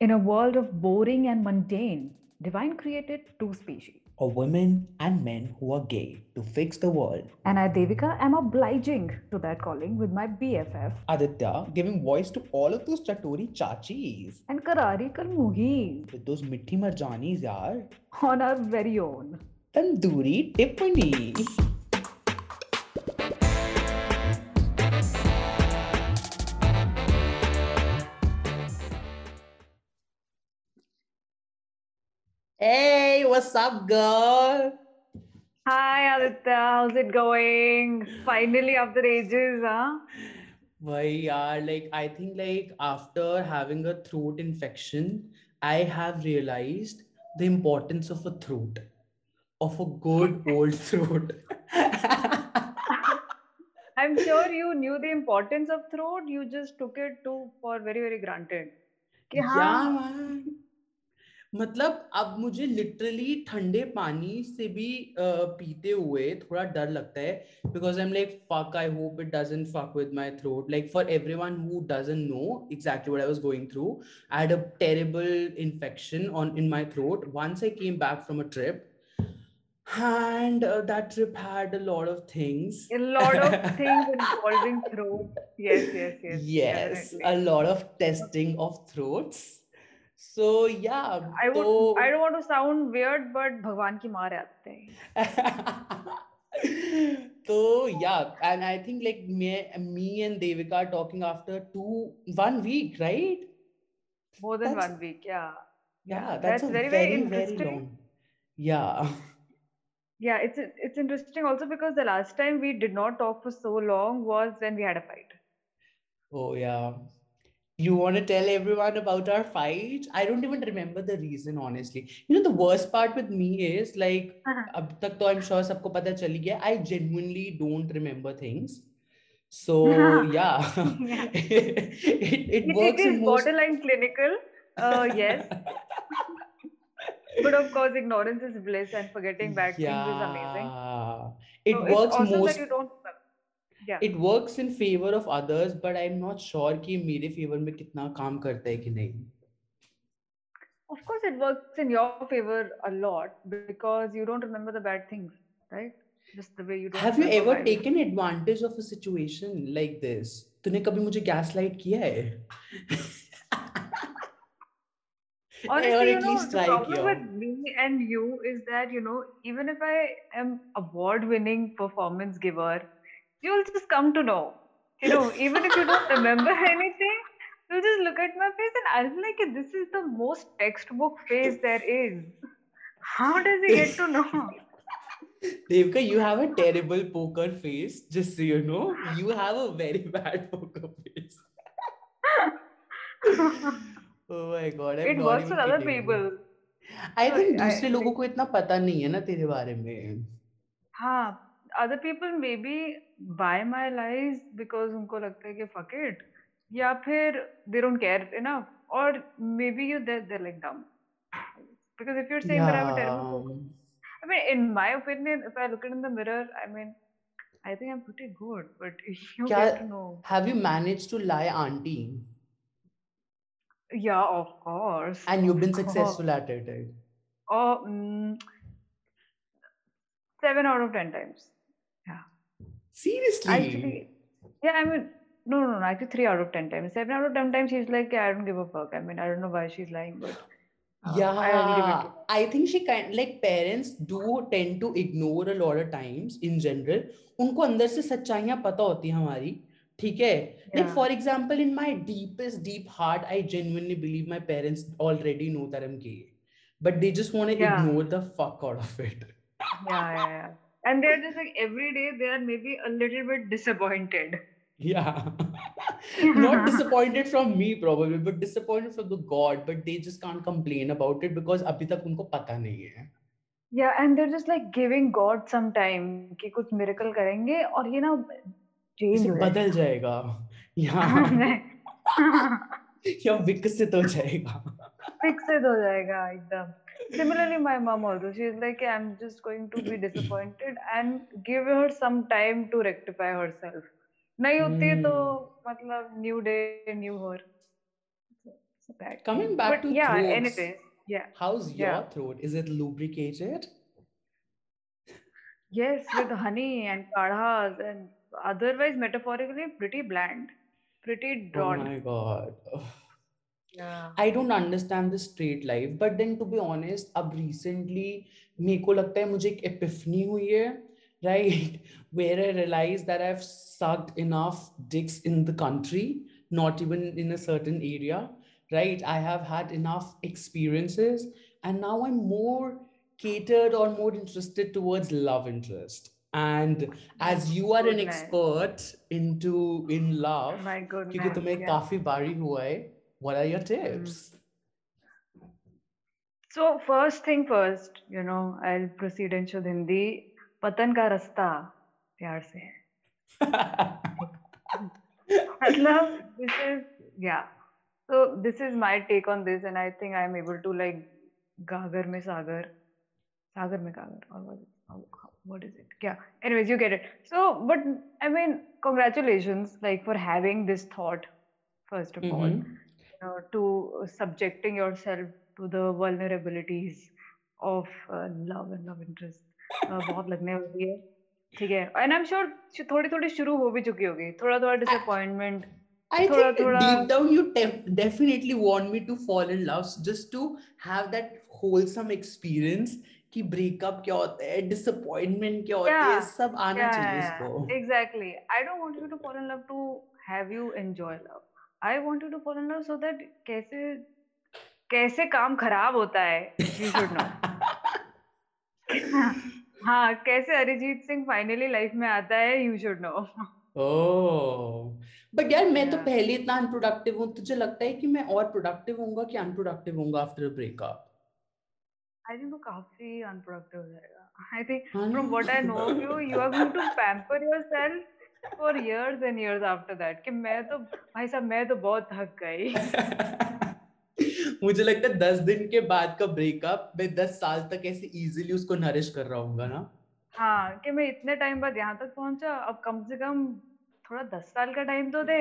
In a world of boring and mundane, Divine created two species. Or women and men who are gay to fix the world. And I, Devika, am obliging to that calling with my BFF. Aditya giving voice to all of those chatori chachis. And Karari Kalmuhi. With those mithi marjanis, yaar. On our very own. Tandoori Tiffany. What's up, girl? Hi, Aditya. How's it going? Finally, after ages, huh? Why, yeah, like I think like after having a throat infection, I have realized the importance of a throat, of a good old throat. I'm sure you knew the importance of throat. You just took it to for very, very granted. yeah, man. मतलब अब मुझे literally ठंडे पानी से भी पीते हुए थोड़ा डर लगता है because I am like fuck I hope it doesn't fuck with my throat like for everyone who doesn't know exactly what I was going through I had a terrible infection on in my throat once I came back from a trip and uh, that trip had a lot of things. A lot of things involving throat. Yes yes yes. Yes definitely. a lot of testing of throats. So yeah i would so... i don't want to sound weird but bhagwan ki maar aate so yeah and i think like me, me and devika are talking after two one week right? More than that's, one week yeah. Yeah that's, that's very, very, very interesting. very long. yeah. Yeah it's it's interesting also because the last time we did not talk for so long was when we had a fight. Oh yeah you want to tell everyone about our fight? I don't even remember the reason honestly. You know the worst part with me is like uh-huh. ab tak to i'm sure sabko pata chali gaya i genuinely don't remember things. So yeah, yeah. it, it, works it is most... borderline clinical. Uh, yes. But of course ignorance is bliss and forgetting bad yeah. things is amazing. It so works most that you don't yeah. it works in favor of others but i'm not sure कि मेरे favor में कितना काम करता है कि नहीं of course it works in your favor a lot because you don't remember the bad things right just the way you don't have you ever taken advantage of a situation like this तूने कभी मुझे gaslight किया है Honestly, or at you know, least the problem with me and you is that you know even if I am award-winning performance giver, you'll just come to know. You know, even if you don't remember anything, you'll just look at my face and I'll be like, this is the most textbook face there is. How does he get to know? Devika, you have a terrible poker face, just so you know. You have a very bad poker face. oh my god. I'm it works for other people. I think दूसरे लोगों को इतना पता नहीं है ना तेरे बारे में हाँ other people maybe buy my lies because unko lagta hai ki fuck it या फिर they don't care enough or maybe you they're, they're like dumb because if you're saying yeah. that I'm a terrible I mean in my opinion if I look in the mirror I mean I think I'm pretty good but you Kya, get to know have you managed to lie auntie yeah of course and you've been successful at it right? oh mm, seven out of ten times Seriously? Actually, yeah, I mean, no, no, no, actually, three out of ten times. Seven out of ten times, she's like, yeah, I don't give a fuck. I mean, I don't know why she's lying, but. Uh, yeah, I, I think she kind like parents do tend to ignore a lot of times in general. उनको अंदर से सच्चाइयाँ पता होती हैं हमारी ठीक है like for example in my deepest deep heart I genuinely believe my parents already know that I'm gay but they just want to yeah. ignore the fuck out of it yeah yeah, yeah and they're just like every day they are maybe a little bit disappointed yeah not disappointed from me probably but disappointed from the god but they just can't complain about it because abhi tak unko pata nahi hai yeah and they're just like giving god some time कि कुछ miracle करेंगे और ये ना change हो बदल जाएगा या या विकसित हो जाएगा विकसित हो जाएगा एकदम Similarly, my mom also, she's like, I'm just going to be disappointed and give her some time to rectify herself. नहीं होती तो मतलब new day new her bad Coming back but to yeah, throats, anyways, yeah. how's your Yeah. throat? Is it lubricated? Yes, with honey and kadhas and otherwise metaphorically pretty bland, pretty Oh drawn. my God. Ugh. Yeah. I don't understand the straight life, but then to be honest, अब recently मेरे को लगता है मुझे एक epiphany हुई है, right? Where I realized that I've sucked enough dicks in the country, not even in a certain area, right? I have had enough experiences, and now I'm more catered or more interested towards love interest. And as you are an Goodness. expert into in love, My क्योंकि goodness. तुम्हें Yeah. काफी बारी हुआ है, what are your tips? So first thing first, you know, I'll proceed in Shuddh Hindi. पतन का रास्ता प्यार से है मतलब this is yeah so this is my take on this and i think i'm able to like gagar mein sagar sagar mein gagar or what, how, how, what is it yeah anyways you get it so but i mean congratulations like for having this thought first of all Mhm. you know, to subjecting yourself to the vulnerabilities of uh, love and love interest uh, बहुत लगने वाली है ठीक है and I am sure थोड़ी थोड़ी शुरू हो भी चुकी होगी थोड़ा थोड़ा disappointment I Thoda, think thoda- deep down you def- definitely want me to fall in love just to have that wholesome experience कि breakup क्या होता है disappointment क्या होती है Yeah, सब आना चाहिए इसको exactly I don't want you to fall in love to have you enjoy love I you to fall in love so that कैसे कैसे काम खराब होता है यू शुड नो हाँ कैसे अरिजीत सिंह फाइनली लाइफ में आता है you should know oh but यार मैं तो पहले इतना unproductive हूँ तुझे लगता है कि मैं और productive होऊँगा कि unproductive होऊँगा after a breakup? I think वो काफ़ी अनप्रोडक्टिव हो जाएगा. आई थिंक हाँ from ना? what I know of you, you are for years and years after that. कि मैं तो भाई साहब मैं तो बहुत थक गई मुझे लगता है दस दिन के बाद का ब्रेकअप मैं दस साल तक ऐसे इजीली उसको नरिश कर रहा हूँ ना हाँ कि मैं इतने टाइम बाद यहाँ तक पहुँचा अब कम से कम थोड़ा दस साल का टाइम तो दे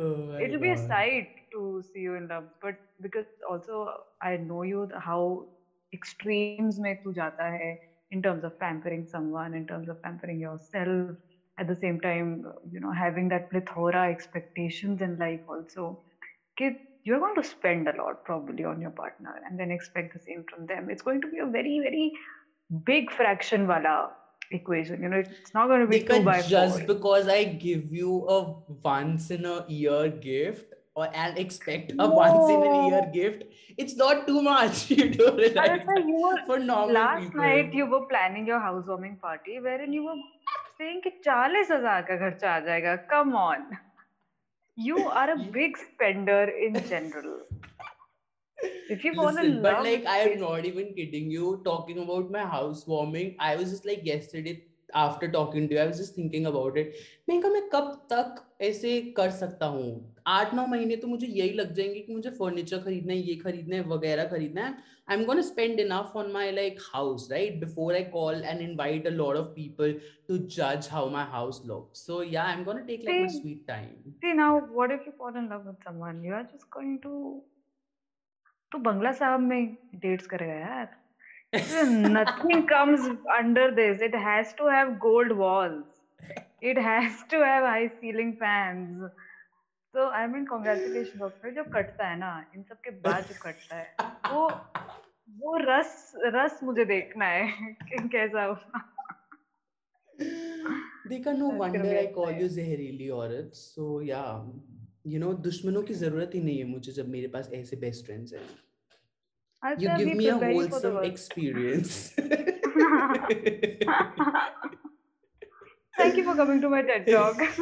Oh it'll be a God. sight to see you in love but because also I know you the- how extremes में तू जाता है in terms of pampering someone in terms of pampering yourself at the same time you know having that plethora expectations in life also. कि you're going to spend a lot probably on your partner and then expect the same from them. It's going to be a very very big fraction wala equation. You know it's not going to be two Because by just four because I give you a once in a year gift or and expect a once in a year No. gift, it's not too much. You do it But like sir, you were for normal last people. night you were planning your housewarming party wherein you were saying कि चालीस हजार का खर्चा आ जाएगा come on you are a big spender in general if you fall in Listen, but love like with I am this- not even kidding you. Talking about my housewarming, I was just like yesterday after talking to you, I was just thinking about it. मैं कहा मैं कब तक ऐसे कर सकता हूँ? आठ नौ महीने तो मुझे यही लग जाएँगे कि मुझे फर्नीचर खरीदना है ये खरीदना है वगैरह खरीदना है। I am gonna spend enough on my like house right before I call and invite a lot of people to जज how my house look so yeah I am gonna take like my sweet time see now what if you fall in love with someone? You are just going to तो बंगला साहब में dates करेगा यार। Nothing comes under this it has to have gold walls it has to have high ceiling fans so i mean congratulations और फिर जो कटता है ना इन सब के बाद जो कटता है वो वो रस रस मुझे देखना है कैसा होगा देखा no wonder I call. You जहरीली औरत सो या यू नो दुश्मनों की ज़रूरत ही नहीं है मुझे जब मेरे पास ऐसे बेस्ट फ्रेंड्स हैं you अच्छा give be me a preparing for the wholesome worst. experience Thank you for coming to my TED talk.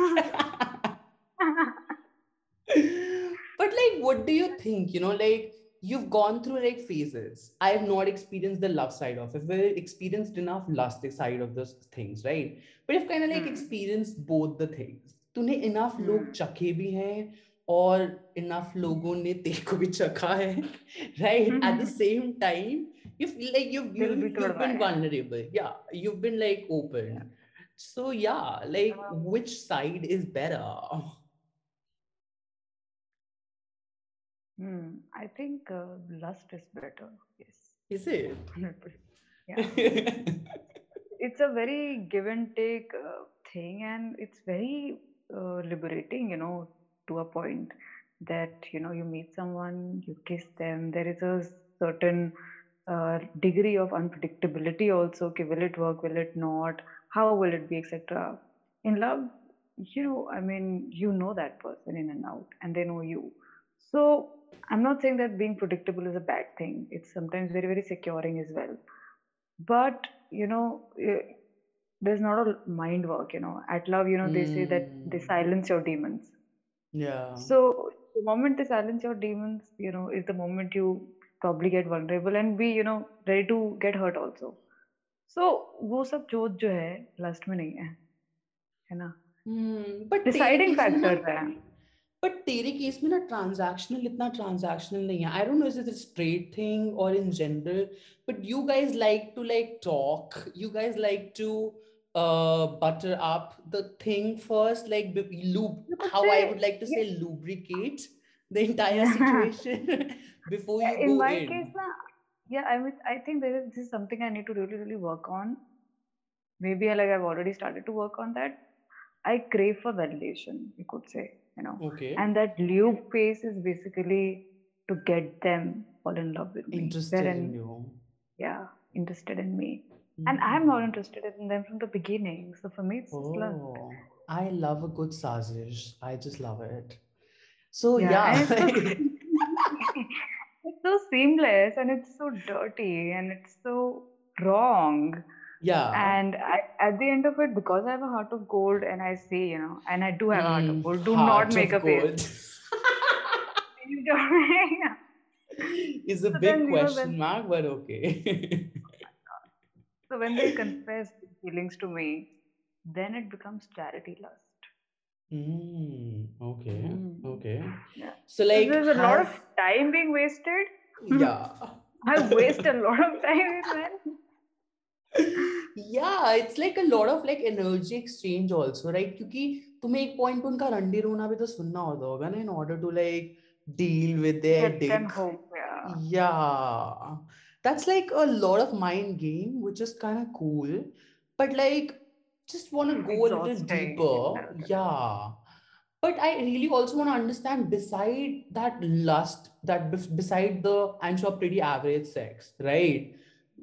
but like what do you think you know like you've gone through like phases i have not experienced the love side of it we've experienced enough lust side of those things right but you've kind of like Hmm. experienced both the things तूने enough लोग Hmm. चखे भी हैं और enough लोगों ने तेरे को भी चखा है right at the same time you feel like you've, दिल you've, भी you've तोड़वाया been है। vulnerable yeah you've been like open so yeah like Um, which side is better Hmm. I think uh, lust is better. Yes. Is it? yeah. it's a very give and take uh, thing, and it's very uh, liberating, you know, to a point that you know you meet someone, you kiss them. There is a certain uh, degree of unpredictability also. Okay, will it work? Will it not? How will it be, etc. In love, you know, I mean, you know that person in and out, and they know you. So I'm not saying that being predictable is a bad thing. It's sometimes very, very securing as well. But, you know, eh, there's not a mind work, you know. At love, you know, they say that they Mm. silence your demons. Yeah. So the moment they silence your demons, you know, is the moment you probably get vulnerable and be, you know, ready to get hurt also. So वो सब जोत जो है lust में नहीं है है ना Hmm. But तेरे डिसाइडिंग केस में ना फैक्टर्स है बट तेरे केस में ना ट्रांजैक्शनल इतना ट्रांजैक्शनल नहीं है I don't know is it a straight thing और in general but you guys like to like talk you guys like to uh butter up the thing first like lube how i would like to say yeah, lubricate the entire situation before you In go my in case, na, yeah, I mean, I think there is this is something I need to really, really work on. Maybe like I've already started to work on that. I crave for validation, you could say, you know. okay And that lube phase is basically to get them fall in love with me. interested in you yeah, interested in me. And I'm not Hmm. interested in them from the beginning. So for me, it's just love. Oh, I love a good sausage. I just love it. So Yeah, yeah, it's so it's seamless and it's so dirty and it's so wrong. yeah. And I, at the end of it, because I have a heart of gold, and I say, you know, and I do have a heart of Mm, gold. Do heart not make a face. don't. is a so big then, you know, question mark, but okay. so when they confess their feelings to me, then it becomes charity lust. Mm, okay, Mm. okay. Yeah. So So like there's a lot of have time being wasted. yeah. I waste a lot of time with men. yeah, it's like a lot of like energy exchange also, right? क्योंकि तुम्हें एक point पे उनका रंडी रोना भी तो सुनना होता होगा ना in order to like deal with their Get them dick. home. Yeah. that's like a lot of mind game, which is kind of cool. But like, just want to go a little deeper. Yeah. But I really also want to understand beside that lust, that bes- beside the, I'm sure, pretty average sex, right?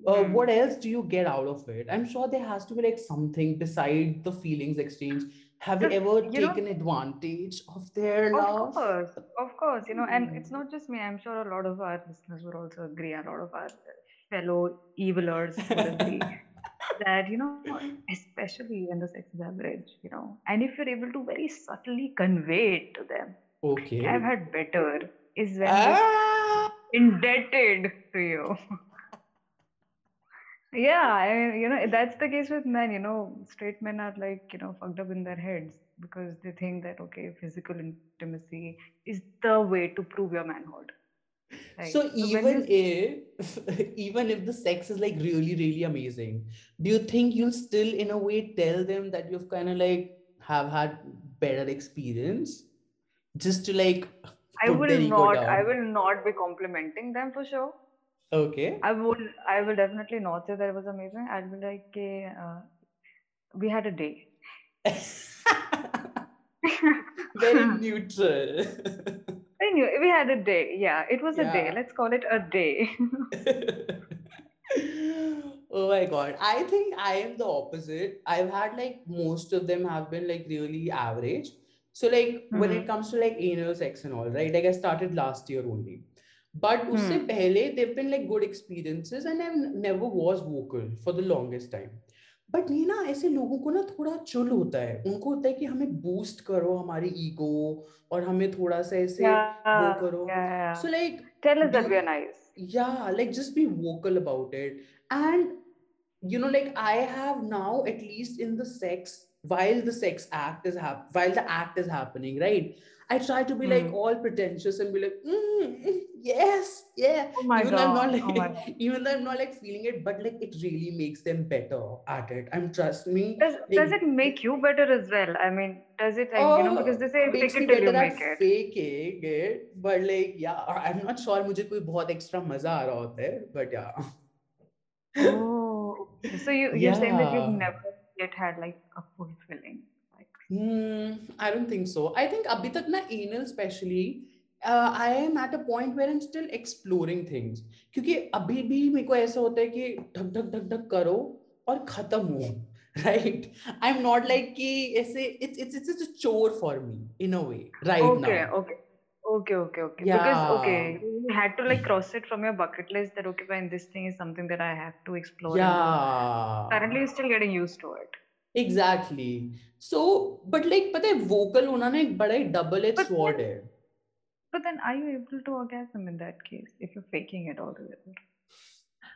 Uh, Hmm. what else do you get out of it? I'm sure there has to be like something beside the feelings exchange. Have you ever you know, taken advantage of their Of love? course, of course, you know, and it's Hmm. not just me. I'm sure a lot of our listeners would also agree, a lot of our fellow evilers would agree that, you know, especially when the sex is average, you know, and if you're able to very subtly convey it to them, okay, I have had better is when Ah! indebted to you. Yeah, I mean, you know, that's the case with men, you know, straight men are like, you know, fucked up in their heads because they think that, okay, physical intimacy is the way to prove your manhood. Right. So So even if even if the sex is like really, really amazing, do you think you'll still in a way tell them that you've kind of like have had better experience just to like I will not, I will not be complimenting them for sure. Okay. I would, I will definitely not say that it was amazing. I'll be like, okay, uh, we had a day. Very neutral. I knew we had a day. Yeah, it was a day. Let's call it a day. oh my god i think i am the opposite i've had like most of them have been like really average so like when it hmm comes to like anal sex and all right like i started last year only but hmm. usse Hmm. pehle they've been like good experiences and i never was vocal for the longest time but ये ना ऐसे लोगों को ना थोड़ा चुल होता है उनको होता है कि हमें बूस्ट करो हमारी ईगो और हमें थोड़ा सा ऐसे वो Yeah, करो yeah. so like Tell us do that we are nice. yeah like just be vocal about it and you know like i have now at least in the sex while the sex act is hap- while the act is happening right I try to be mm. like hmm. all pretentious and be like, mm, yes, yeah. Oh my even god. Though I'm not like, oh even though I'm not like feeling it, but like it really makes them better at it. I'm trust me. Does, like, does it make you better as well? I mean, does it? Like, oh, you know, because they say fake it till you make it. Faking it, but like, yeah, I'm not sure. मुझे कोई बहुत extra मजा आ रहा होता है, but yeah. Oh, so you you're yeah. saying that you've never yet had like a fulfilling Mm, I don't think so. I think abhi tak na anal especially uh, I am at a point where I'm still exploring things क्योंकि अभी भी मेरे को ऐसा होता है कि ढक ढक ढक ढक करो और खत्म हो right i'm not like ki aise it's it's it's a chore for me in a way right okay, now okay okay okay okay yeah. because okay you had to like cross it from your bucket list that okay fine this thing is something that i have to explore yeah currently you're still getting used to it exactly So but like पता है vocal होना ना एक बड़ा ही double edge sword है But then, are you able to orgasm in that case if you're faking it altogether?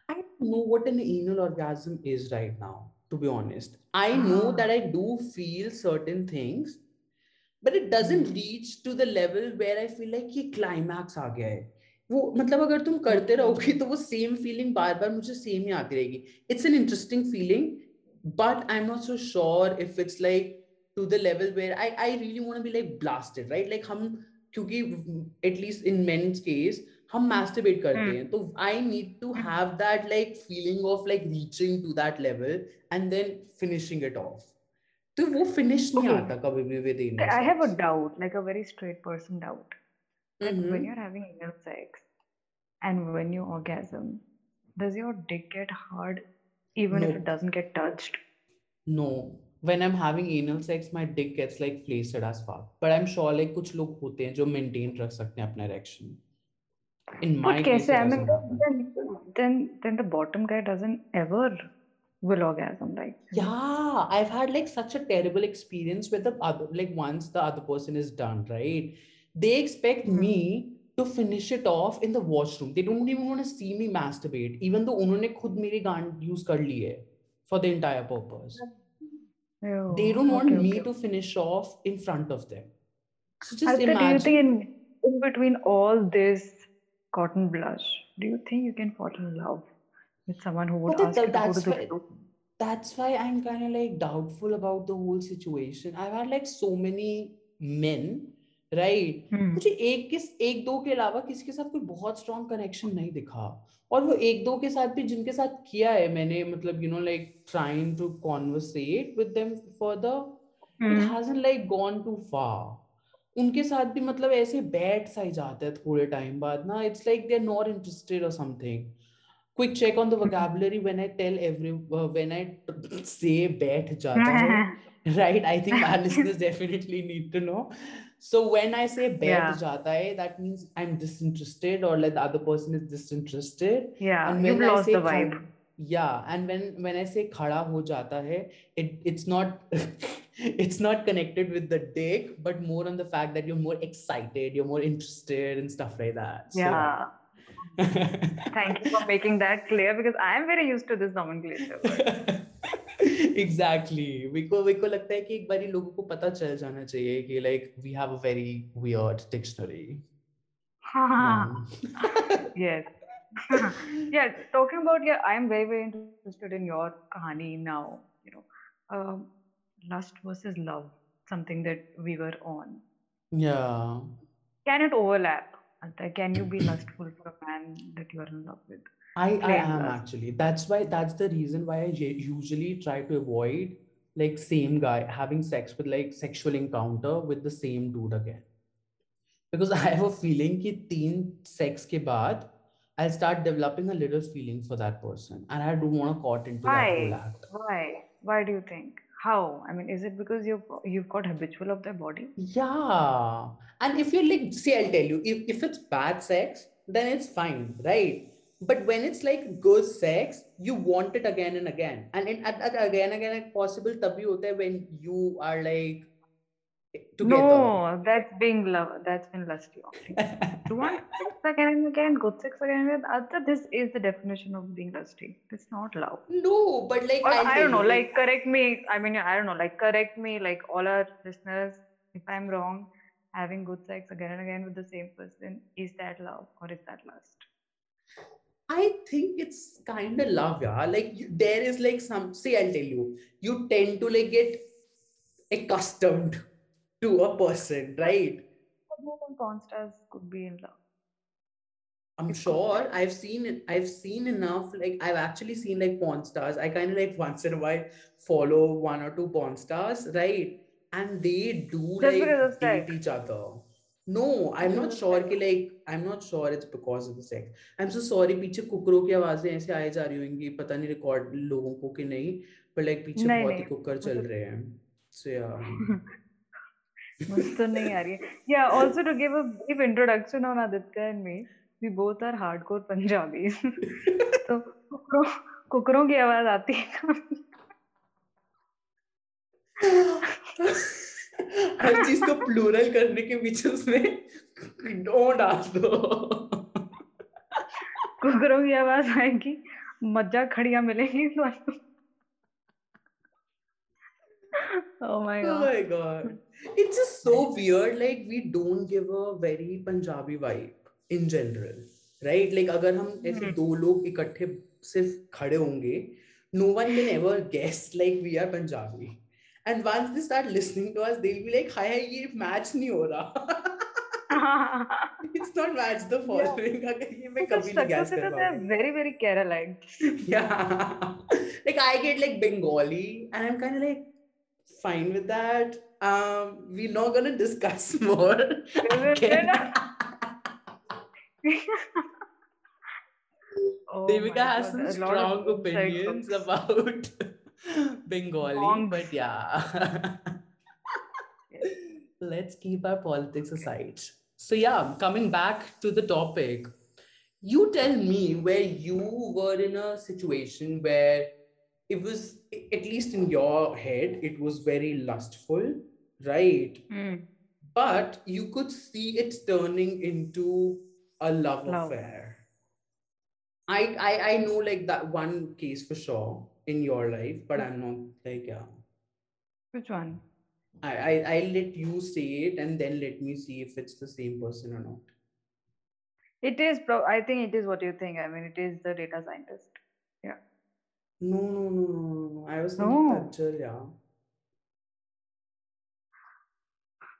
I don't know what an anal orgasm is right now, to be honest. I know ah. that I do feel certain things, but it doesn't mm. reach to the level where I feel like ये climax आ गया है वो मतलब अगर तुम करते रहोगे तो वो सेम फीलिंग बार बार मुझे सेम ही आती रहेगी it's an interesting feeling but i'm not so sure if it's like to the level where i i really want to be like blasted right like hum क्योंकि at least in men's case हम masturbate करते हैं तो I need to have that like feeling of like reaching to that level and then finishing it off तो वो finish नहीं okay. आता कभी भी with anal I have a doubt like a very straight person doubt that mm-hmm. when you're having anal sex and when you orgasm does your dick get hard even no. if it doesn't get touched. No. When I'm having anal sex, my dick gets like flaccid as fuck. But I'm sure like कुछ लोग होते हैं जो maintain रख सकते हैं अपना erection. In my but case, I mean, then, then then the bottom guy doesn't ever will orgasm, right? Yeah, I've had like such a terrible experience with the other like once the other person is done, right? They expect mm-hmm. me to finish it off in the washroom. They don't even want to see me masturbate, even though उन्होंने खुद मेरी गांड use कर ली है for the entire purpose. Oh, they don't want okay, me okay. to finish off in front of them. So just Artha, imagine. Do you think in, in between all this cotton blush, do you think you can fall in love with someone who would but ask that, you to go to the why, That's why I'm kind of like doubtful about the whole situation. I've had like so many men right right. मुझे एक किस एक दो के अलावा किसी के साथ कोई बहुत स्ट्रॉन्ग कनेक्शन नहीं दिखा। और वो एक दो के साथ भी जिनके साथ किया है मैंने मतलब you know like trying to conversate with them further it hasn't like gone too far उनके साथ भी मतलब ऐसे बैठ सा ही जाता है थोड़े टाइम बाद ना it's like they are not interested और something quick check on the vocabulary when I tell every uh, when I say बैठ जाता है। Right? I think our listeners definitely need to know. So when I say bed yeah. jata hai, that means I'm disinterested or like the other person is disinterested. Yeah, and when you've I lost say the vibe. yeah, and when when I say khada ho jata hai, it it's not it's not connected with the dick, but more on the fact that you're more excited, you're more interested and stuff like that. So, yeah. Thank you for making that clear because I am very used to this nomenclature. Exactly मेरे को मेरे को लगता है कि एक बार लोगों को पता चल जाना चाहिए कि like we have a very weird dictionary yes yeah talking about yeah i am very very interested in your kahani now you know um, lust versus love something that we were on yeah can it overlap can you be lustful for a man that you are in love with I, I am actually. That's why that's the reason why I usually try to avoid like same guy having sex with like sexual encounter with the same dude again. Because I have a feeling that teen sex ke baad, I'll start developing a little feeling for that person. And I don't want to caught into why? that whole act. Why? Why do you think? How? I mean, is it because you've you've got habitual of their body? Yeah. And if you're like, see, I'll tell you, if, if it's bad sex, then it's fine, right? But when it's like good sex you want it again and again. And in, at, at again again like possible tabhi hota hai when you are like together. no that's being love that's been lusty you want sex again and again? Good sex again and again? This is the definition of being lusty. It's not love. No but like or, i don't know like correct me. I mean i don't know like correct me like all our listeners if i'm wrong having good sex again and again with the same person, is that love or is that lust? I think it's kind of love, yeah. Like there is like some. See, I'll tell you. You tend to like get accustomed to a person, right? Porn stars could be in love. I'm sure I've seen it. I've seen enough. Like I've actually seen like porn stars. I kind of like once in a while follow one or two porn stars, right? And they do like date each other. No I am not sure कि like I am not sure it's because of the sex I am so sorry पीछे कुकरों की आवाज़ें ऐसे आए जा रही होंगी पता नहीं रिकॉर्ड लोगों को कि नहीं पर लाइक पीछे बहुत ही कुकर चल मतलब रहे हैं। सो या तो नहीं आ रही है। Yeah also to give a brief introduction on Aditya and me we both are hardcore Punjabi तो कुकरों कुकरों की आवाज़ आती है। हर चीज़ को प्लूरल करने के पीछे उसमें डोंट डाल दो कुकरों की आवाज़ आएगी मज्जा खड़िया मिलेगी oh my god. Oh my god. It's just so weird. Like we don't give a very Punjabi vibe. In general right like अगर हम ऐसे hmm. दो लोग इकट्ठे सिर्फ़ खड़े होंगे no one can ever guess like we are Punjabi And once they start listening to us, they'll be like, hi, hi match nahi it's not match the following. Yeah. ye main They're very, very like. yeah. like I get like Bengali and I'm kind of like fine with that. Um, we're not going to discuss more. oh Devika has some strong opinions about Bengali, Long. but yeah. Let's keep our politics aside. So, yeah, coming back to the topic, you tell me where you were in a situation where it was, at least in your head, it was very lustful, right? Mm. But you could see it turning into a love, love. affair. I, I I know like that one case for sure in your life, but hmm. I'm not like yeah. Which one? I, I I let you say it and then let me see if it's the same person or not. It is pro I think it is what you think. I mean it is the data scientist. Yeah. No, no, no, no, no. I was no. Tajal, uh, yeah.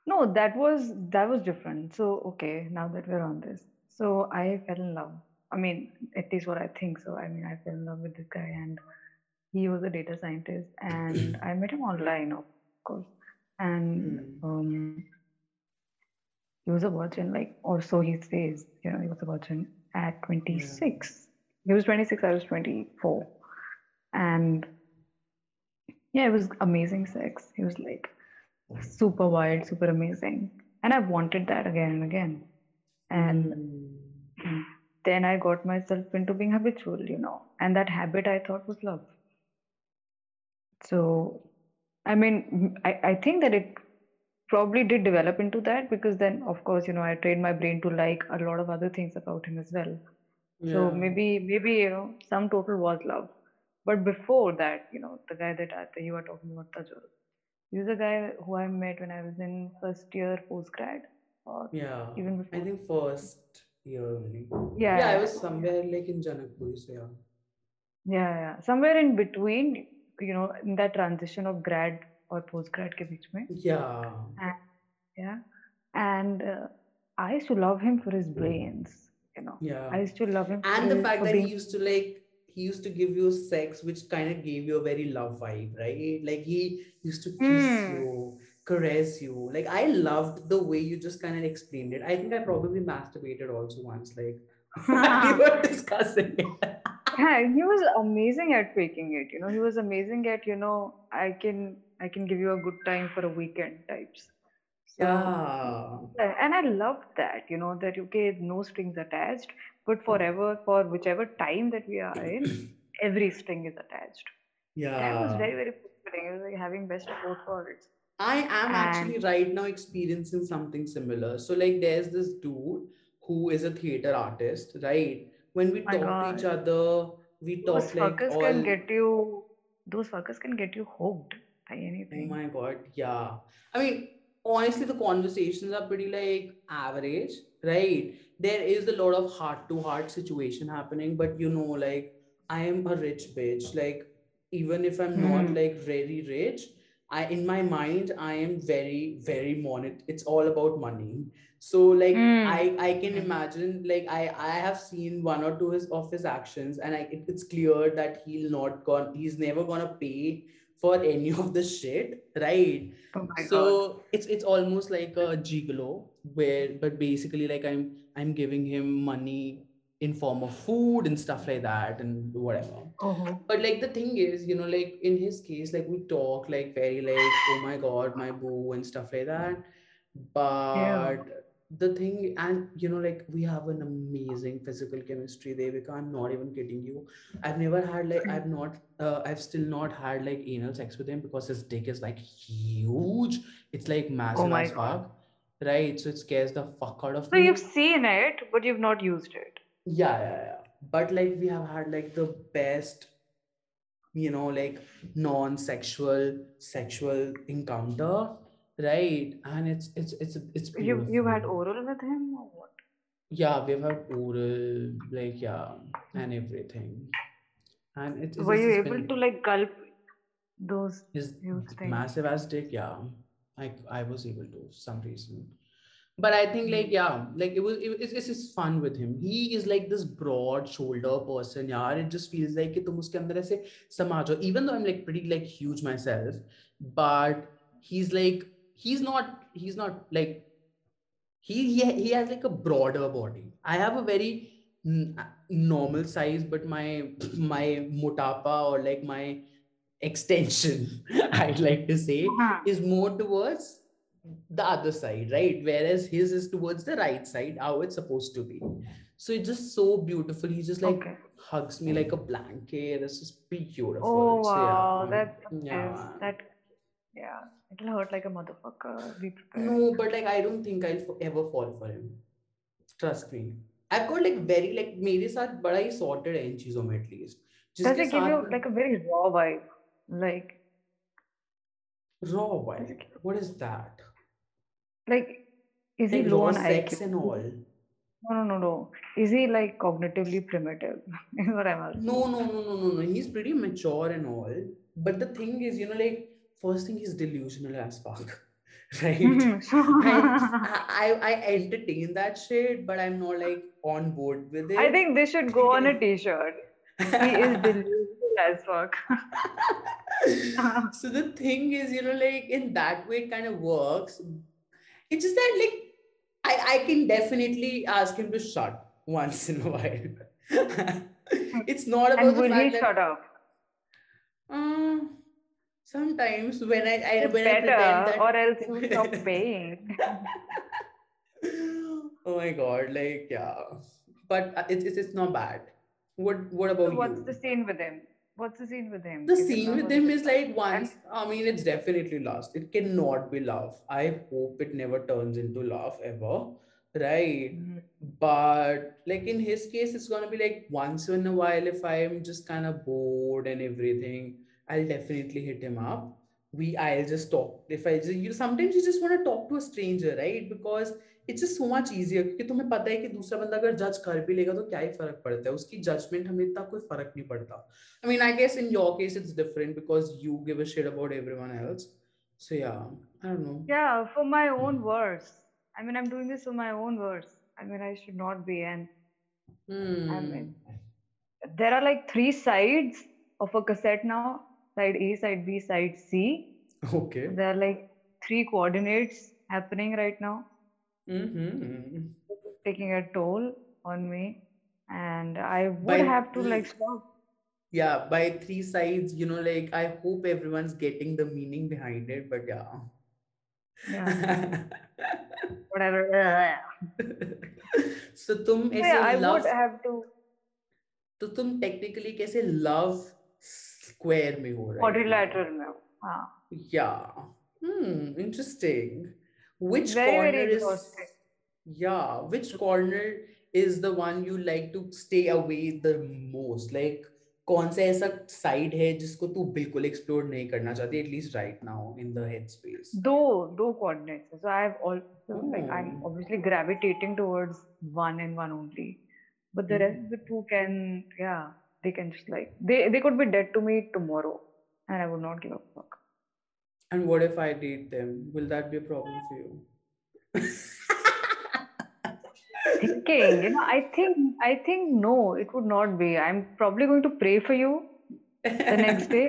No, that was that was different. So okay, now that we're on this. So I fell in love. I mean, at least what I think so. I mean, I fell in love with this guy, and he was a data scientist, and I met him online, of course. And hmm. um, he was a virgin, like, or so he says. You know, he was a virgin at 26. Yeah. He was 26. I was 24, and yeah, it was amazing sex. It was like super wild, super amazing, and I wanted that again and again. And mm then I got myself into being habitual, you know, and that habit I thought was love. So, I mean, I, I think that it probably did develop into that because then, of course, you know, I trained my brain to like a lot of other things about him as well. Yeah. So maybe, maybe, you know, some total was love. But before that, you know, the guy that, uh, that you were talking about, Tajul, he was a guy who I met when I was in first year post grad. Or yeah, even before. I think first year only. Yeah, yeah, I was somewhere like in Janakpuri, so yeah. Yeah, yeah, somewhere in between, you know, in that transition of grad or post grad ke beech mein. Yeah. And, yeah, and uh, I used to love him for his brains. You know. Yeah. I used to love him. And the fact that being... he used to like he used to give you sex which kind of gave you a very love vibe right like he used to kiss mm. you caress you. Like I loved the way you just kind of explained it. I think I probably masturbated also once, like we were discussing it. Yeah, he was amazing at faking it. You know, he was amazing at you know, I can I can give you a good time for a weekend types. So, yeah. And I loved that, you know, that okay, no strings attached, but hmm. forever for whichever time that we are in, every string is attached. Yeah. That was very, very fulfilling. It was like having best of both worlds. I am actually right now experiencing something similar. So, like, there's this dude who is a theater artist, right? When we talk to each other, we talk those like all... can get you. Those fuckers can get you hooked by anything. Oh my god, yeah. I mean, honestly the conversations are pretty like average right there is a lot of heart to heart situation happening but you know like i am a rich bitch like even if i'm not Hmm. like very rich i in my mind i am very very monet it's all about money so like Hmm. i i can imagine like i i have seen one or two his, of his actions and I, it, it's clear that he'll not gone he's never gonna pay for any of the shit right Oh my god. so it's it's almost like a gigolo where but basically like i'm i'm giving him money in form of food and stuff like that and whatever. Oh. but like the thing is you know like in his case like we talk like very like oh my god my boo and stuff like that. Yeah. but the thing and you know like we have an amazing physical chemistry Devika. I'm not even kidding you. I've never had like I've not uh, I've still not had like anal sex with him because his dick is like huge. It's like massive Oh as fuck. Right? So it scares the fuck out of So me. you've seen it, but you've not used it. Yeah yeah yeah. But like we have had like the best you know like non-sexual sexual encounter right? And it's it's it's it's You you had oral with him or what? yeah we've had oral like yeah and everything. And it's, Were you able been to like gulp those huge things? massive ass dick yeah. I i was able to for some reason but i think like Hmm. yeah like it was it, it's, it's just fun with him he is like this broad shoulder person yeah it just feels like कि तुम उसके अंदर ऐसे समा जाओ even though i'm like pretty like huge myself but he's like he's not he's not like he he, he has like a broader body i have a very n- normal size but my my motapa or like my extension i'd like to say Huh. is more towards the other side right whereas his is towards the right side how it's supposed to be so it's just so beautiful he just like Okay. hugs me like a blanket it's just beautiful Oh so wow, yeah that yeah is man. that yeah, it'll hurt like a motherfucker. Be prepared. No, but like I don't think I'll fo- ever fall for him. Trust me. I've got like very like मेरे साथ बड़ा ही sorted है इन चीजों में at least. Does जिसके it give you साथ में like a very raw vibe? Like raw does vibe. it give- What is that? Like is he low on sex IQ? and all. No, no, no, no. Is he like cognitively primitive? Is what I'm asking. No, no, no, no, no, no. He's pretty mature and all. But the thing is, you know, like first thing he's delusional as fuck. Right? Mm-hmm. And I, I I entertain that shit, but I'm not like on board with it. I think this should go on a t-shirt. He is delusional as fuck. so the thing is, you know, like in that way, it kind of works. It's just that, like, I, I can definitely ask him to shut once in a while. it's not about and the will he that shut up? uh, sometimes when I, I when I better, that or else you stop paying. oh my god, like yeah, but uh, it's it's, it's not bad. What what So about what's you? the scene with him? What's the scene with him? The is scene with him is like once. I mean, it's definitely lost. It cannot be love. I hope it never turns into love ever. Right. Mm-hmm. But like in his case, it's gonna be like once in a while if I'm just kind of bored and everything, I'll definitely hit him up. We I'll just talk. If I just you sometimes you just want to talk to a stranger, right? Because it's is so much easier क्योंकि तुम्हें पता है कि दूसरा बंदा अगर जज कर भी लेगा तो क्या ही फ़र्क पड़ता है? उसकी जजमेंट हमें इतना कोई फ़र्क नहीं पड़ता। I mean I guess in your case it's different because you give a shit about everyone else so yeah I don't know yeah for my own words I mean I am doing this for my own words I mean I should not be and I mean there are like three sides of a cassette now side A side B side C okay there are like three coordinates happening right now Mm-hmm. taking a toll on me. And I would By have to like stop. yeah, by three sides, you know, like I hope everyone's getting the meaning behind it, but yeah. Yeah, whatever. so तुम So yeah, I ऐसे love would have to तो तुम technically कैसे love square में हो right now? quadrilateral now. हाँ. Yeah. Hmm, interesting. Which Very, corner very is exhausting. yeah, which corner is the one you like to stay away the most? Like कौन सा ऐसा side है जिसको तू बिल्कुल एक्सप्लोर नहीं करना चाहती at least right now in the head space दो दो coordinates so i have also oh. like i'm obviously gravitating towards one and one only but the mm. rest of the two can yeah they can just like they they could be dead to me tomorrow and i would not give a fuck and what if i date them will that be a problem for you thinking you know i think i think no it would not be i'm probably going to pray for you the next day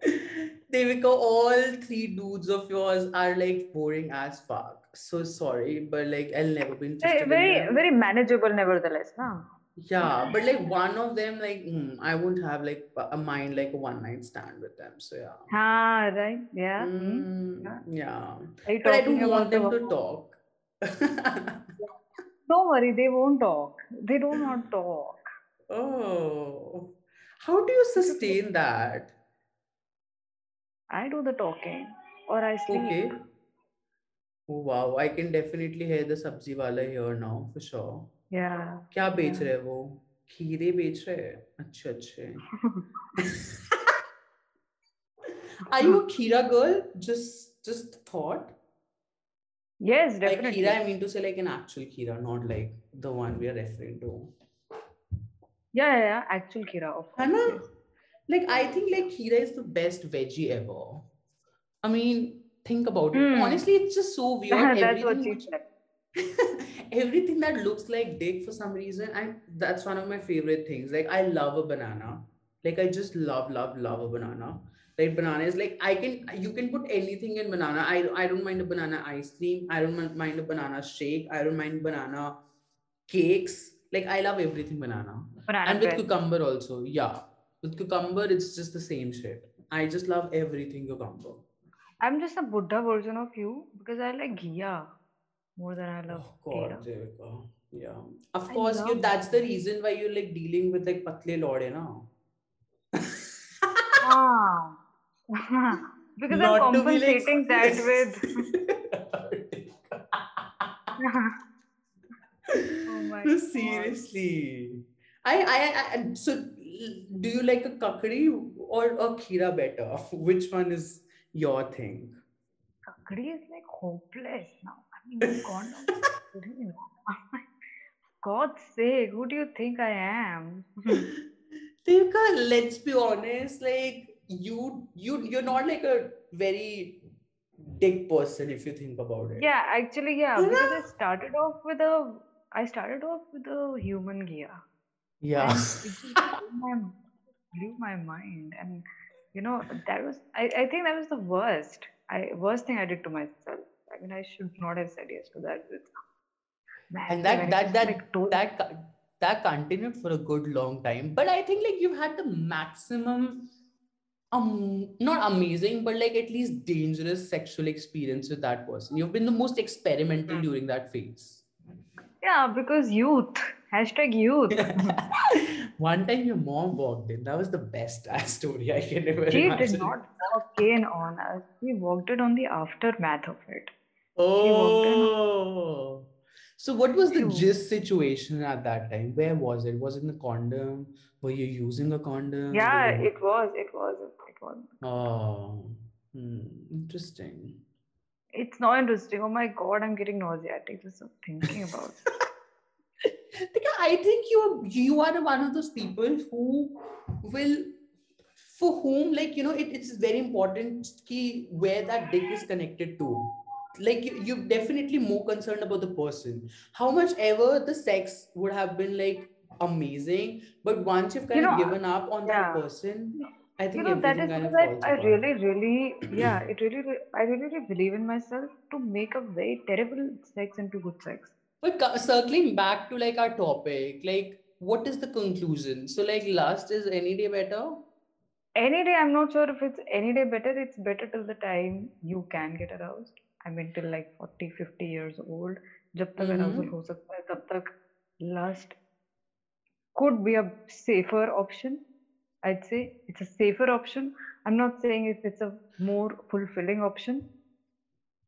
Devika, all three dudes of yours are like boring as fuck. So sorry, but like I'll never be interested. Very, very, very manageable, nevertheless. No? Yeah, but like one of them, like mm, I won't have like a mind like a one night stand with them. So yeah. Ah, right. Yeah. Mm, yeah. yeah. But I don't want them to talk. Don't worry, they won't talk. They do not talk. Oh, how do you sustain that? I do the talking or I sleep. Okay. Oh, wow, I can definitely hear the sabzi wala here now for sure. Yeah. क्या बेच रहे वो खीरे बेच रहे अच्छे अच्छे। Are you a khira girl? Just just thought? Yes definitely like khira, i mean to say like an actual khira, not like the one we are referring to. Yeah yeah, yeah. actual khira of course like i think like khira is the best veggie ever. I mean think about it. Hmm. Honestly it's just so weird. Everything which. everything that looks like dick for some reason, and that's one of my favorite things. Like I love a banana. Like I just love, love, love a banana. Right banana is like i can you can put anything in banana. I i don't mind a banana ice cream. I don't mind a banana shake. I don't mind banana cakes. Like i love everything banana, banana and with bread. cucumber also yeah. With cucumber it's just the same shit. I just love everything cucumber. I'm just a buddha version of you because i like ghee more than i love oh god Devika. yeah of course you that's the reason why you're like dealing with like patle lorde now ah because Not I'm compensating like... that with. oh my no, seriously. I, I, I, so do you like a kakadi or a kheera better? Which one is your thing? Kakadi is like hopeless now. God's sake, who do you think I am? Devika, let's be honest, like you you you're not like a very dick person if you think about it. Yeah actually yeah because i started off with a i started off with a human gear. Yeah. It blew my, blew my mind. And you know that was I, I think that was the worst. I worst thing i did to myself i mean i should not have said yes to that and that that that like, that that continued for a good long time. But i think like you've had the maximum um not amazing but like at least dangerous sexual experience with that person. You've been the most experimental hmm. during that phase. Yeah because youth. Hashtag youth one time your mom walked in that was the best story i can ever she imagine. did not walk in on us we walked in on the aftermath of it oh so what was the gist situation at that time where was it was it in the condom were you using a condom yeah it was it was one. Oh, hmm. interesting. It's not interesting. Oh my god, I'm getting nauseatic just thinking about. I think you you are one of those people who will for whom like you know it, it's very important key where that dick is connected to like you, you're definitely more concerned about the person how much ever the sex would have been like amazing but once you've kind you of given up on yeah. that person I think you know that is because I, I really, really, yeah, it really, I really, really believe in myself to make a very terrible sex into good sex. But circling back to like our topic, like what is the conclusion? So like lust is any day better? Any day, I'm not sure if it's any day better. It's better till the time you can get aroused. I mean till like 40, 50 years old. जब तक arousal हो सकता है तब तक lust could be a safer option I'd say it's a safer option. I'm not saying if it's a more fulfilling option.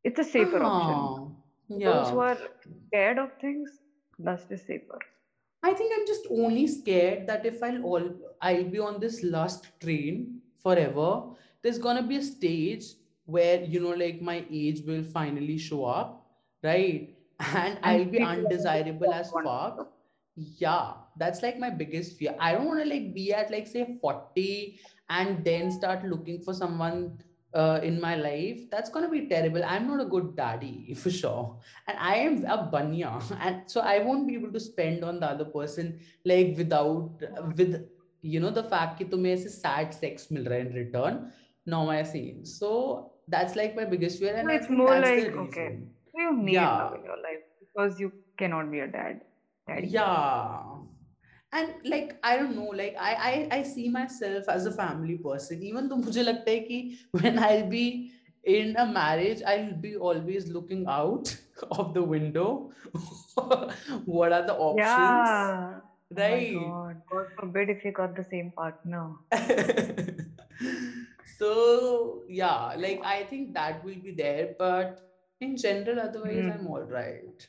It's a safer option. Yeah. Those who are scared of things, lust is safer. I think I'm just only scared that if I'll all I'll be on this lust train forever, there's gonna be a stage where you know, like my age will finally show up, right? And I'll be undesirable as fuck. Yeah, that's like my biggest fear. I don't want to like be at like say 40 and then start looking for someone uh, in my life, that's going to be terrible. I'm not a good daddy for sure. And I am a bunya. And so I won't be able to spend on the other person like without, with, you know, the fact that you sad sex in return. No, I see. So that's like my biggest fear. And so it's more like, okay, you need yeah. love in your life because you cannot be a dad. Daddy. Yeah and like i don't know like I, I i see myself as a family person even though mujhe lagta hai ki when i'll be in a marriage i'll be always looking out of the window what are the options yeah. right oh God. God forbid if you got the same partner so yeah like i think that will be there but in general otherwise mm. i'm all right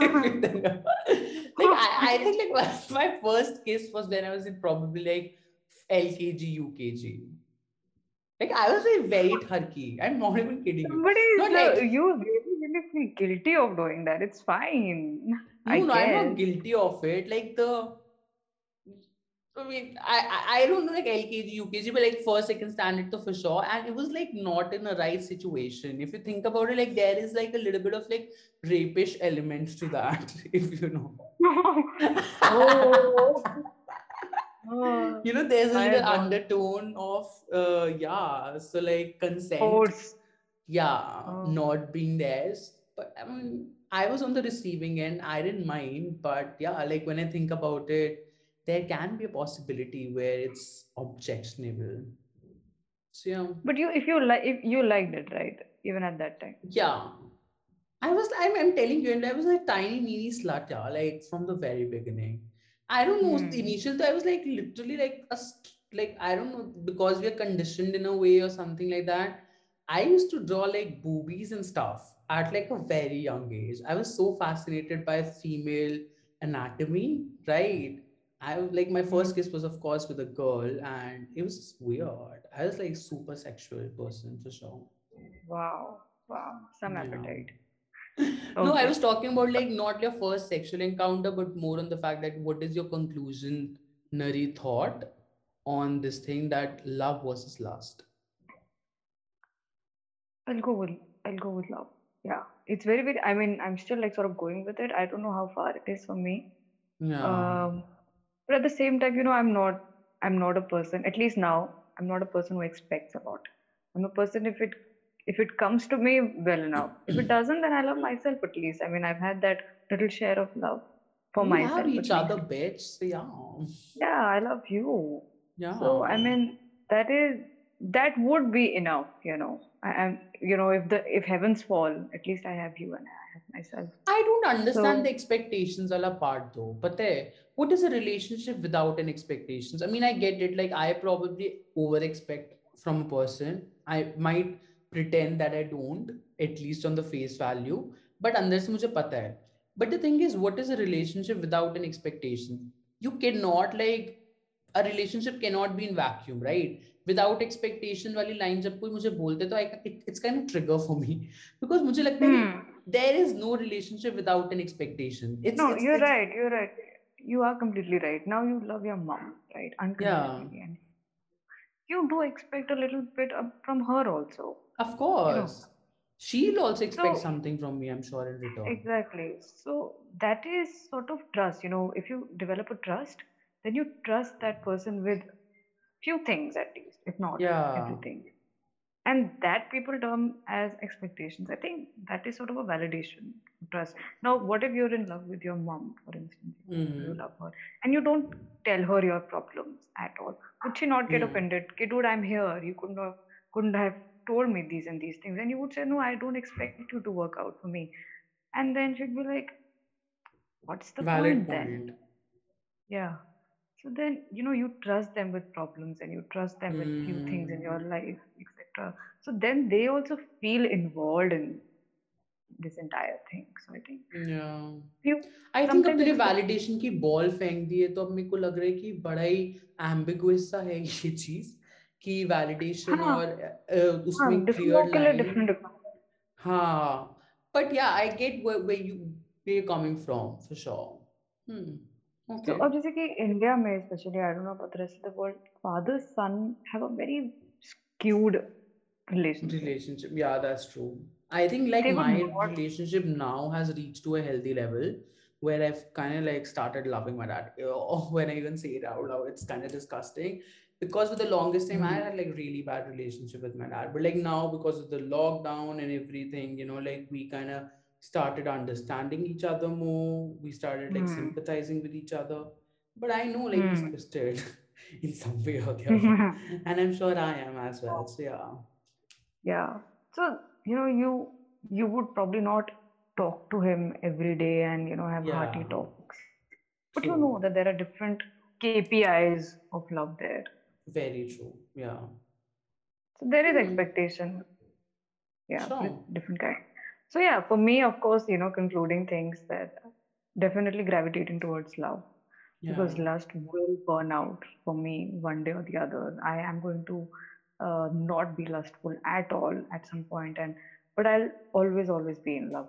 like I, I think like my first kiss was when I was in probably like LKG, UKG. Like I was like very turkey. I'm not even kidding you. But not like, you really, really feel guilty of doing that. It's fine. No, I no. I'm not guilty of it. Like the I mean, I, I don't know like LKG, UKG, but like first, second standard to for sure. And it was like not in a right situation. If you think about it, like there is like a little bit of like rapish elements to that, if you know. oh. oh. You know, there's a little undertone of uh yeah, so like consent. Force. Yeah, oh. not being theirs. But I mean, I was on the receiving end. I didn't mind, but yeah, like when I think about it there can be a possibility where it's objectionable. So yeah. But you, if you like, if you liked it, right? Even at that time. Yeah. I was, I'm, I'm telling you, and I was a tiny mini slut, yeah, like from the very beginning. I don't know, mm. the initial, I was like literally like a, like, I don't know, because we are conditioned in a way or something like that. I used to draw like boobies and stuff at like a very young age. I was so fascinated by female anatomy, right? I like my first kiss was of course with a girl, and it was weird. I was like super sexual person for sure. Wow, wow, some yeah. appetite. no, I was talking about like not your first sexual encounter, but more on the fact that what is your conclusion, Nari thought on this thing that love versus lust. I'll go with I'll go with love. Yeah, it's very very. I mean, I'm still like sort of going with it. I don't know how far it is for me. Yeah. Um, but at the same time you know i'm not i'm not a person at least now i'm not a person who expects a lot. I'm a person if it if it comes to me well enough. If it doesn't then i love myself at least. I mean i've had that little share of love for we myself have each other bitch so yeah. Yeah i love you. Yeah so i mean that is that would be enough you know I am, you know, if the if heavens fall, at least I have you and I have myself. I don't understand so, the expectations all apart though. But there, what is a relationship without an expectations? I mean, I get it. Like I probably over expect from a person. I might pretend that I don't, at least on the face value. But unless mujhe pata hai. But the thing is, what is a relationship without an expectation? You cannot like a relationship cannot be in vacuum, right? without expectation वाली line जब कोई मुझे बोलते तो I it, it's kind of trigger for me because मुझे लगता है hmm. there is no relationship without an expectation it's, no it's, you're it's, right you're right you are completely right. Now you love your mom, right? Unconditionally. Yeah. And you do expect a little bit from her also. Of course. You know? She'll also expect so, something from me, I'm sure, in return. Exactly. So that is sort of trust. You know, if you develop a trust, then you trust that person with few things at least, if not yeah. everything. And that people term as expectations. I think that is sort of a validation trust. Now, what if you're in love with your mom, for instance? Mm-hmm. You love her, and you don't tell her your problems at all. Would she not get Yeah. offended? Okay, dude, I'm here. You couldn't have, couldn't have told me these and these things, and you would say, no, I don't expect you to work out for me. And then she'd be like, what's the Valid point then? point. Yeah So then, you know, you trust them with problems and you trust them with few things in your Mm. life, etc. So then they also feel involved in this entire thing. So I think Yeah. you I think sometimes अपने it's the- validation की ball फेंक दी है तो अब मेरे को लग रहा है कि बड़ा ही एम्बिगुअस सा है ये चीज कि वैलिडेशन हाँ, और अ, हाँ, उसमें different क्लियर लोगों के लिए लाइन different requirements. हाँ बट या I get where you where you're coming from for sure hmm So obviously, in India especially, I don't know about the rest of the world, father son have a very skewed relationship. Relationship. Yeah, that's true. I think like They my not. relationship now has reached to a healthy level where I've kind of like started loving my dad. Oh, when I even say it out loud, it's kind of disgusting. Because for the longest time I mm-hmm. had like really bad relationship with my dad. But like now because of the lockdown and everything, you know, like we kind of started understanding each other more we started like Mm. sympathizing with each other but i know like he's Mm. twisted in some way or the other and i'm sure i am as well so yeah Yeah. So, you know, you you would probably not talk to him every day and, you know, have hearty talks. But you know that there are different KPIs of love there. Very true. Yeah. So there is Hmm. expectation. Yeah, Sure. different kinds. So yeah, for me, of course, you know, concluding things that definitely gravitating towards love because Yeah. lust will burn out for me one day or the other. I am going to uh, not be lustful at all at some point, and but I'll always, always be in love,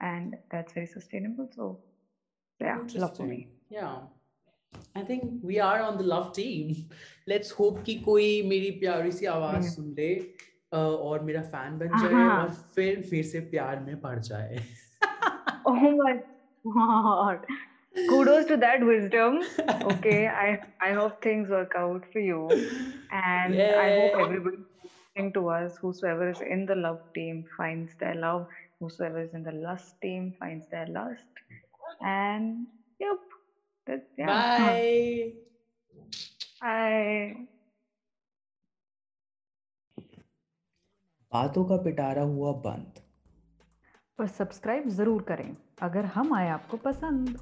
and that's very sustainable. So yeah, love for me. Interesting. Yeah. I think we are on the love team. Let's hope कि कोई मेरी प्यारी सी आवाज हम्म। सुन ले अ, और मेरा fan बन हाँ, जाए हाँ। और फिर फिर से प्यार में पड़ जाए Oh my god! Kudos to that wisdom. Okay, I I hope things work out for you. And I hope Yeah. everybody listening to us, whosoever is in the love team, finds their love. Whosoever is in the lust team finds their lust. And yep, that's yeah. Bye. I बातों का पिटारा हुआ बंद। पर subscribe ज़रूर करें अगर हम आए आपको पसंद।